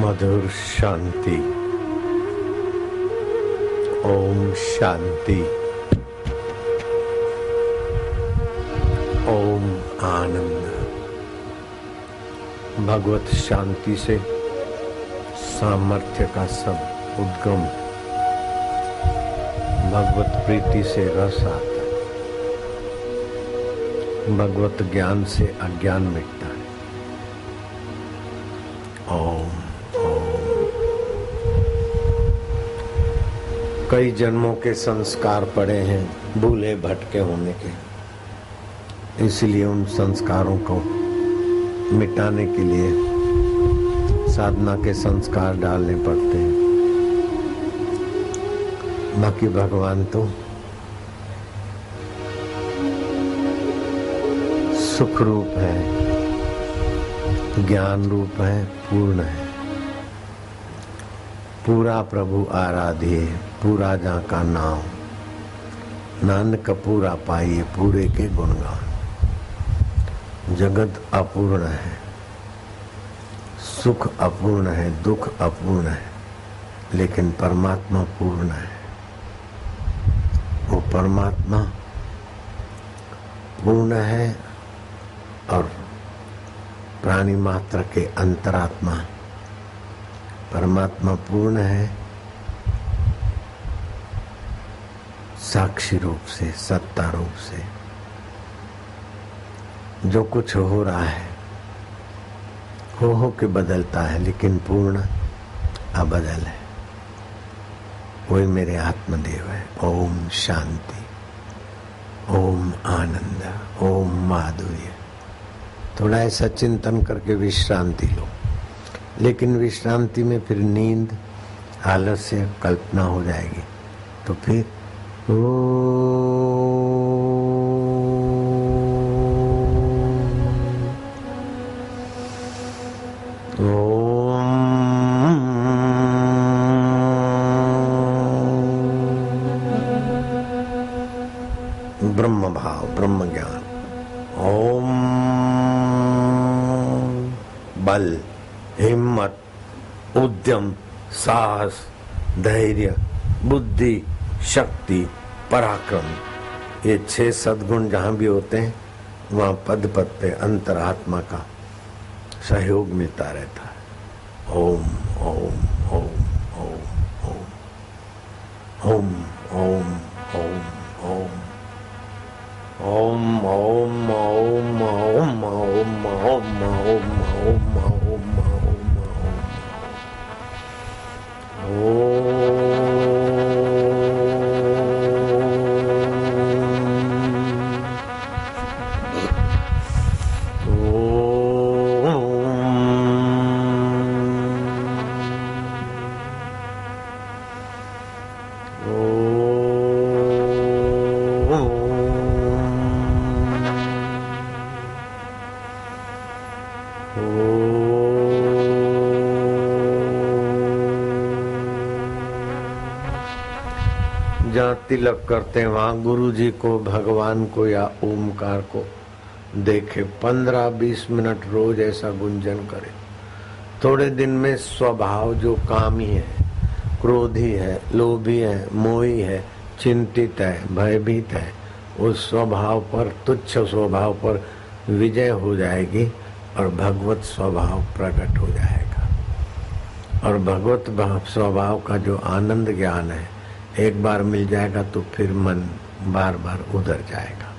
मधुर शांति। ओम शांति। ओम आनंद। भगवत शांति से सामर्थ्य का सब उद्गम। भगवत प्रीति से रस आता भगवत ज्ञान से अज्ञान मिटता कई जन्मों के संस्कार पड़े हैं भूले भटके होने के। इसलिए उन संस्कारों को मिटाने के लिए साधना के संस्कार डालने पड़ते हैं। बाकी भगवान तो सुख रूप है ज्ञान रूप है, पूर्ण है। पूरा प्रभु आराध्य पूरा जा का नाम। नानक पूरा पाइए पूरे के गुणगान। जगत अपूर्ण है, सुख अपूर्ण है, दुख अपूर्ण है, लेकिन परमात्मा पूर्ण है। वो परमात्मा पूर्ण है और प्राणी मात्र के अंतरात्मा परमात्मा पूर्ण है। साक्षी रूप से, सत्ता रूप से। जो कुछ हो रहा है, हो हो के बदलता है, लेकिन पूर्ण अबदल है। वही मेरे आत्मदेव है। ओम शांति, ओम आनंद, ओम माधुर्य। थोड़ा ऐसा चिंतन करके विश्रांति लो। लेकिन विश्रांति में फिर नींद आलस्य कल्पना हो जाएगी। तो फिर ब्रह्म भाव ब्रह्म ज्ञान ओम। बल। हिम्मत उद्यम साहस धैर्य बुद्धि शक्ति पराक्रम ये छह सदगुण जहाँ भी होते हैं वहाँ पद पद पे अंतरात्मा का सहयोग मिलता रहता है ओम ओम ओम ओम ओम ओम ओम ओम ओम ओम ओम ओम ओम ओम ओम जहाँ तिलक करते हैं, वहाँ गुरु जी को, भगवान को या ओमकार को देखे। पंद्रह बीस मिनट रोज ऐसा गुंजन करे। थोड़े दिन में स्वभाव जो काम ही है। क्रोधी है, लोभी है, मोही है, चिंतित है, भयभीत है, उस स्वभाव पर, तुच्छ स्वभाव पर विजय हो जाएगी और भगवत स्वभाव प्रकट हो जाएगा। और भगवत स्वभाव का जो आनंद ज्ञान है, एक बार मिल जाएगा तो फिर मन बार बार उधर जाएगा।